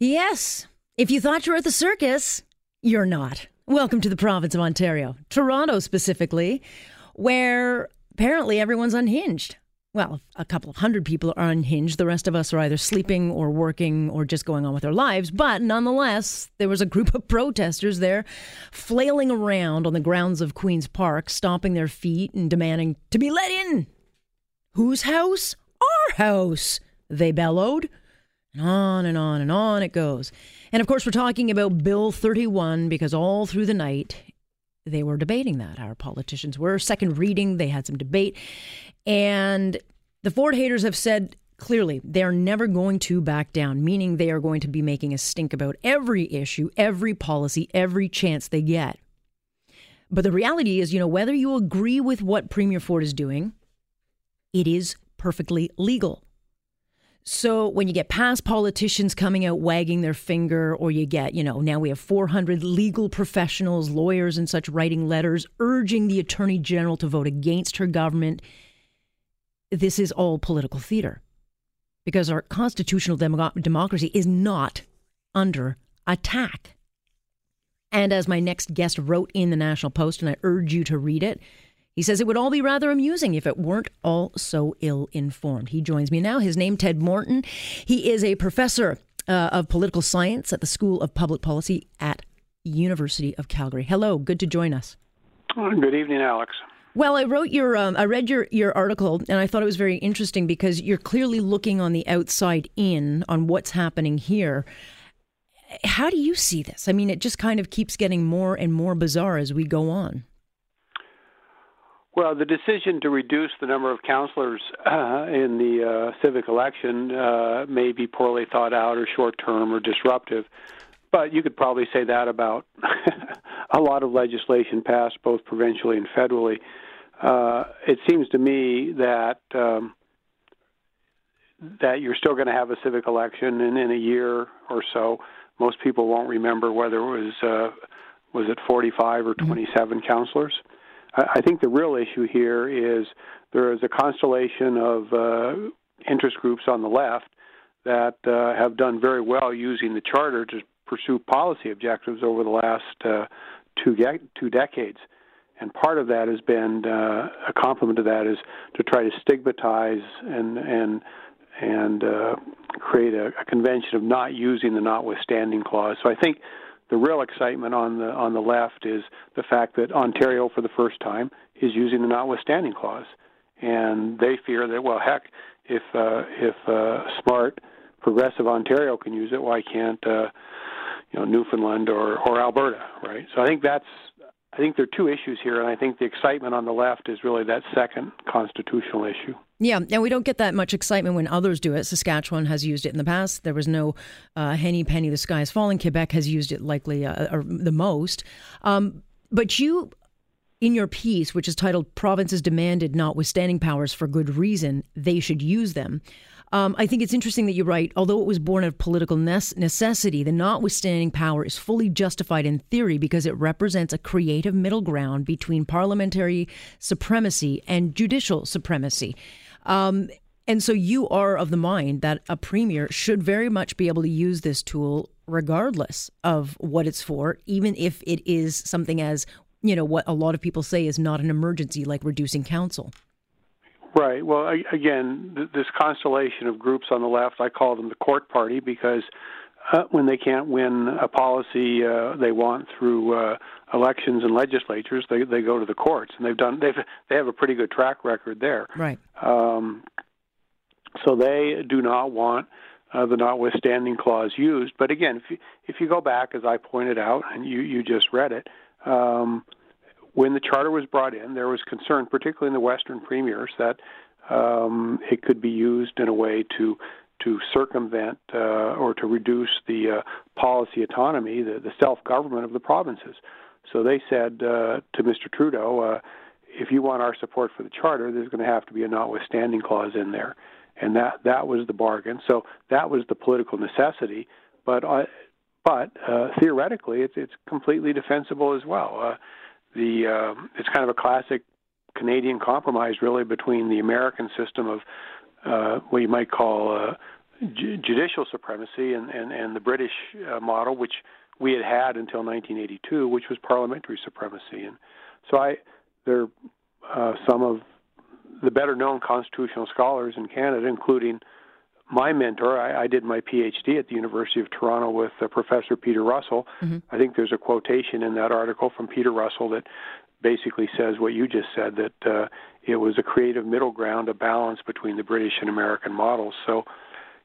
Yes. If you thought you were at the circus, you're not. Welcome to the province of Ontario, Toronto specifically, where apparently everyone's unhinged. Well, a couple of hundred people are unhinged. The rest of us are either sleeping or working or just going on with their lives. But nonetheless, there was a group of protesters there flailing around on the grounds of Queen's Park, stomping their feet and demanding to be let in. Whose house? Our house, they bellowed. And on and on and on it goes. And of course, we're talking about Bill 31 because all through the night they were debating that. Our politicians were. Second reading, they had some debate. And the Ford haters have said clearly they're never going to back down, meaning they are going to be making a stink about every issue, every policy, every chance they get. But the reality is, you know, whether you agree with what Premier Ford is doing, it is perfectly legal. So when you get past politicians coming out wagging their finger, or you get, you know, now we have 400 legal professionals, lawyers, and such writing letters urging the attorney general to vote against her government, this is all political theater because our constitutional dem- democracy is not under attack. And as my next guest wrote in the National Post, and I urge you to read it, he says it would all be rather amusing if it weren't all so ill informed. He joins me now. His name, Ted Morton. He is a professor uh, of political science at the School of Public Policy at University of Calgary. Hello, good to join us. Good evening, Alex. Well, I wrote your, um, I read your your article, and I thought it was very interesting because you're clearly looking on the outside in on what's happening here. How do you see this? I mean, it just kind of keeps getting more and more bizarre as we go on. Well, the decision to reduce the number of councilors uh, in the uh, civic election uh, may be poorly thought out or short term or disruptive, but you could probably say that about a lot of legislation passed both provincially and federally. Uh, it seems to me that um, that you're still going to have a civic election, and in a year or so, most people won't remember whether it was uh, was it 45 or 27 mm-hmm. councilors. I think the real issue here is there is a constellation of uh, interest groups on the left that uh, have done very well using the charter to pursue policy objectives over the last uh, two ge- two decades. And part of that has been uh, a complement to that is to try to stigmatize and and and uh, create a, a convention of not using the notwithstanding clause. So I think the real excitement on the on the left is the fact that Ontario, for the first time, is using the notwithstanding clause, and they fear that well, heck, if uh, if uh, smart progressive Ontario can use it, why can't uh, you know Newfoundland or or Alberta, right? So I think that's I think there are two issues here, and I think the excitement on the left is really that second constitutional issue. Yeah, and we don't get that much excitement when others do it. Saskatchewan has used it in the past. There was no uh, henny penny, the sky is falling. Quebec has used it likely uh, the most. Um, but you, in your piece, which is titled Provinces Demanded Notwithstanding Powers for Good Reason, They Should Use Them. Um, I think it's interesting that you write, although it was born of political necessity, the notwithstanding power is fully justified in theory because it represents a creative middle ground between parliamentary supremacy and judicial supremacy. Um, and so you are of the mind that a premier should very much be able to use this tool regardless of what it's for, even if it is something as, you know, what a lot of people say is not an emergency, like reducing council. Right. Well, again, this constellation of groups on the left, I call them the court party because uh, when they can't win a policy uh, they want through uh, elections and legislatures, they they go to the courts, and they've done they've they have a pretty good track record there. Right. Um, so they do not want uh, the notwithstanding clause used. But again, if you, if you go back, as I pointed out, and you you just read it. Um, when the charter was brought in, there was concern, particularly in the Western premiers, that um, it could be used in a way to to circumvent uh, or to reduce the uh, policy autonomy, the, the self government of the provinces. So they said uh, to Mr. Trudeau, uh, if you want our support for the charter, there's going to have to be a notwithstanding clause in there, and that that was the bargain. So that was the political necessity, but uh, but uh, theoretically, it's it's completely defensible as well. The uh, it's kind of a classic Canadian compromise, really, between the American system of uh, what you might call uh, judicial supremacy and, and, and the British uh, model, which we had had until 1982, which was parliamentary supremacy. And so I, there are uh, some of the better known constitutional scholars in Canada, including my mentor. I, I did my PhD at the University of Toronto with uh, Professor Peter Russell. Mm-hmm. I think there's a quotation in that article from Peter Russell that basically says what you just said that uh, it was a creative middle ground, a balance between the British and American models. So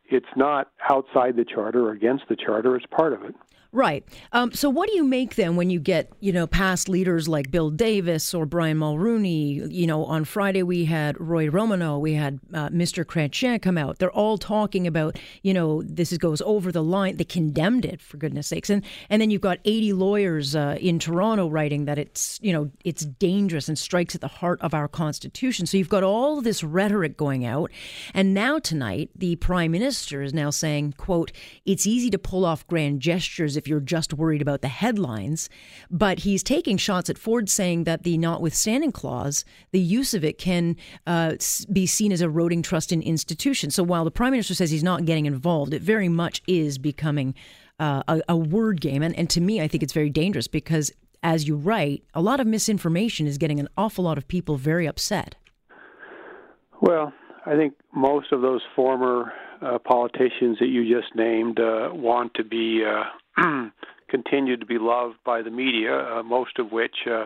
it's not outside the charter or against the charter, it's part of it. Right. Um, so, what do you make then when you get, you know, past leaders like Bill Davis or Brian Mulroney? You know, on Friday we had Roy Romanow, we had uh, Mr. Chrétien come out. They're all talking about, you know, this goes over the line. They condemned it for goodness sakes, and and then you've got 80 lawyers uh, in Toronto writing that it's, you know, it's dangerous and strikes at the heart of our Constitution. So you've got all this rhetoric going out, and now tonight the Prime Minister is now saying, "quote It's easy to pull off grand gestures." If you're just worried about the headlines. But he's taking shots at Ford, saying that the notwithstanding clause, the use of it can uh, be seen as eroding trust in institutions. So while the prime minister says he's not getting involved, it very much is becoming uh, a, a word game. And, and to me, I think it's very dangerous because, as you write, a lot of misinformation is getting an awful lot of people very upset. Well, I think most of those former uh, politicians that you just named uh, want to be uh, continued to be loved by the media, uh, most of which uh,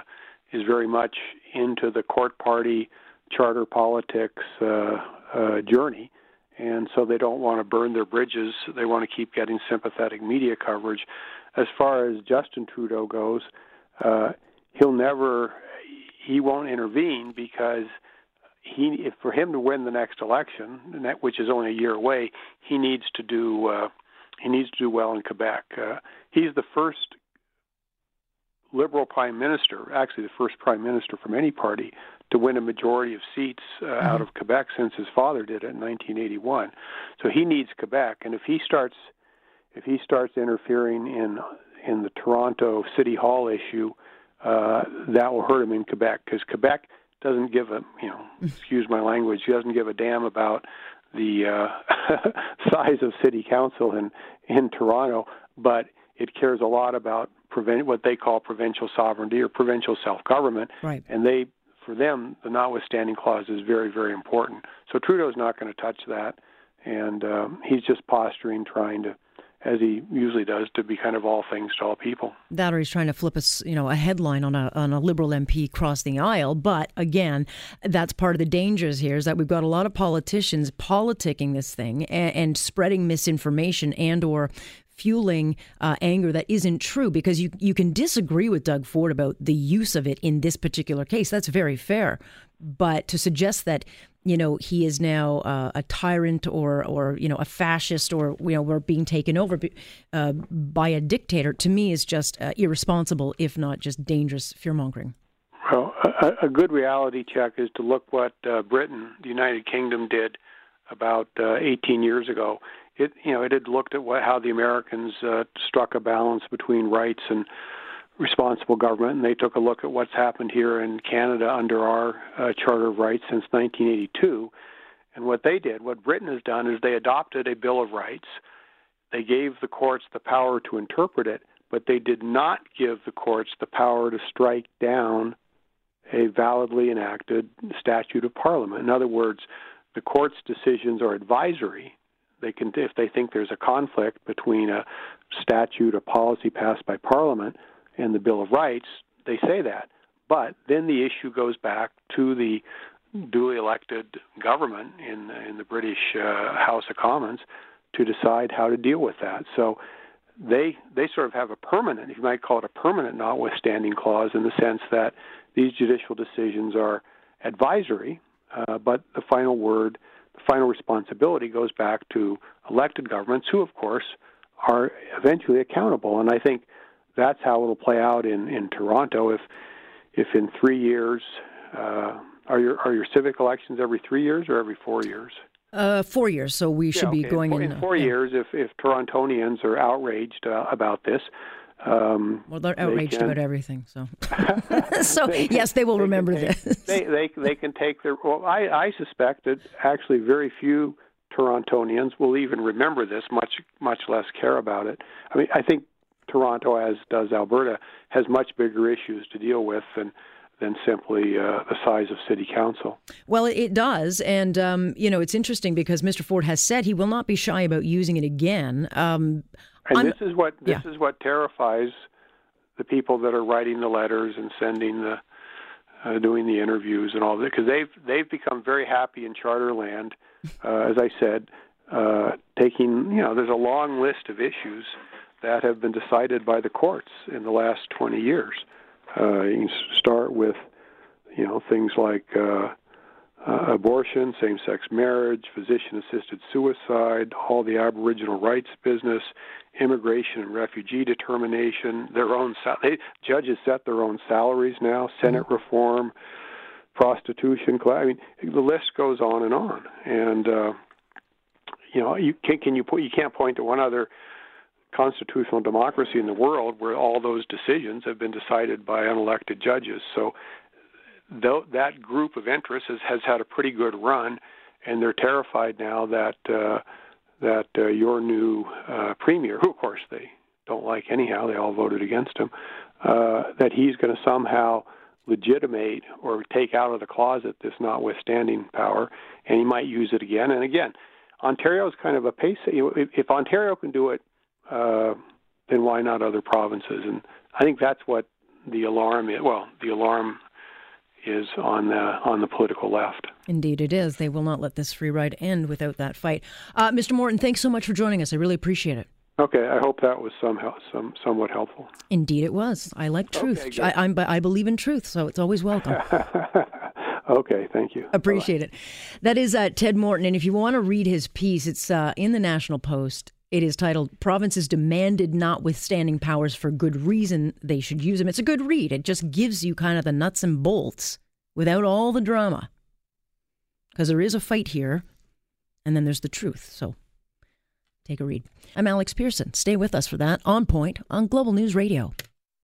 is very much into the court party charter politics uh, uh, journey. And so they don't want to burn their bridges. They want to keep getting sympathetic media coverage. As far as Justin Trudeau goes, uh, he'll never, he won't intervene because he, if for him to win the next election, which is only a year away, he needs to do uh, he needs to do well in Quebec. Uh, he's the first liberal prime minister, actually the first prime minister from any party, to win a majority of seats uh, mm-hmm. out of Quebec since his father did it in 1981. So he needs Quebec, and if he starts if he starts interfering in in the Toronto City Hall issue, uh, that will hurt him in Quebec because Quebec doesn't give a you know excuse my language he doesn't give a damn about the uh, size of city council in in Toronto, but it cares a lot about prevent what they call provincial sovereignty or provincial self government, right. and they for them the notwithstanding clause is very very important. So Trudeau's not going to touch that, and um, he's just posturing, trying to as he usually does, to be kind of all things to all people. That or he's trying to flip us, you know, a headline on a on a liberal MP crossing the aisle. But again, that's part of the dangers here is that we've got a lot of politicians politicking this thing and, and spreading misinformation and or fueling uh, anger that isn't true because you you can disagree with Doug Ford about the use of it in this particular case. That's very fair. But to suggest that you know he is now uh, a tyrant or or you know a fascist or you know we're being taken over uh, by a dictator to me is just uh, irresponsible if not just dangerous fear mongering. Well, a, a, good reality check is to look what uh, Britain, the United Kingdom, did about uh, 18 years ago. It you know it had looked at what, how the Americans uh, struck a balance between rights and responsible government, and they took a look at what's happened here in Canada under our uh, Charter of Rights since 1982. And what they did, what Britain has done, is they adopted a Bill of Rights. They gave the courts the power to interpret it, but they did not give the courts the power to strike down a validly enacted statute of parliament. In other words, the court's decisions are advisory. They can, if they think there's a conflict between a statute, a policy passed by parliament, and the Bill of Rights, they say that. But then the issue goes back to the duly elected government in in the British uh, House of Commons to decide how to deal with that. So they they sort of have a permanent, you might call it a permanent notwithstanding clause in the sense that these judicial decisions are advisory, uh, but the final word, the final responsibility goes back to elected governments, who of course are eventually accountable. And I think that's how it'll play out in in Toronto. If if in three years, uh, are your are your civic elections every three years or every four years? Uh, four years. So we should yeah, be going in, in, in four yeah. years. If if Torontonians are outraged uh, about this. Um, well, they're outraged they can, about everything. So, so they yes, they will they remember take, this. they they they can take their. Well, I I suspect that actually very few Torontonians will even remember this, much much less care about it. I mean, I think Toronto, as does Alberta, has much bigger issues to deal with than than simply uh, the size of city council. Well, it does, and um, you know it's interesting because Mr. Ford has said he will not be shy about using it again. Um, and I'm, this is what this yeah. is what terrifies the people that are writing the letters and sending the uh, doing the interviews and all that because they've they've become very happy in Charterland. Uh, as I said, uh, taking you know there's a long list of issues that have been decided by the courts in the last 20 years. Uh, you can start with, you know, things like uh, abortion, same-sex marriage, physician-assisted suicide, all the Aboriginal rights business, immigration and refugee determination. Their own sal- they, judges set their own salaries now. Senate mm-hmm. reform, prostitution. I mean, the list goes on and on. And uh, you know, you can, can you put you can't point to one other constitutional democracy in the world where all those decisions have been decided by unelected judges. So th- that group of interests has, has had a pretty good run, and they're terrified now that uh, that uh, your new uh, premier, who of course they don't like anyhow, they all voted against him, uh, that he's going to somehow legitimate or take out of the closet this notwithstanding power, and he might use it again and again. Ontario is kind of a pace. If Ontario can do it uh, then why not other provinces? And I think that's what the alarm is. Well, the alarm is on the on the political left. Indeed, it is. They will not let this free ride end without that fight. Uh, Mr. Morton, thanks so much for joining us. I really appreciate it. Okay, I hope that was somehow some somewhat helpful. Indeed, it was. I like truth. Okay, I, I'm, I believe in truth, so it's always welcome. okay, thank you. Appreciate Bye-bye. it. That is uh, Ted Morton, and if you want to read his piece, it's uh, in the National Post. It is titled Provinces Demanded Notwithstanding Powers for Good Reason They Should Use Them. It's a good read. It just gives you kind of the nuts and bolts without all the drama. Because there is a fight here, and then there's the truth. So take a read. I'm Alex Pearson. Stay with us for that on point on Global News Radio.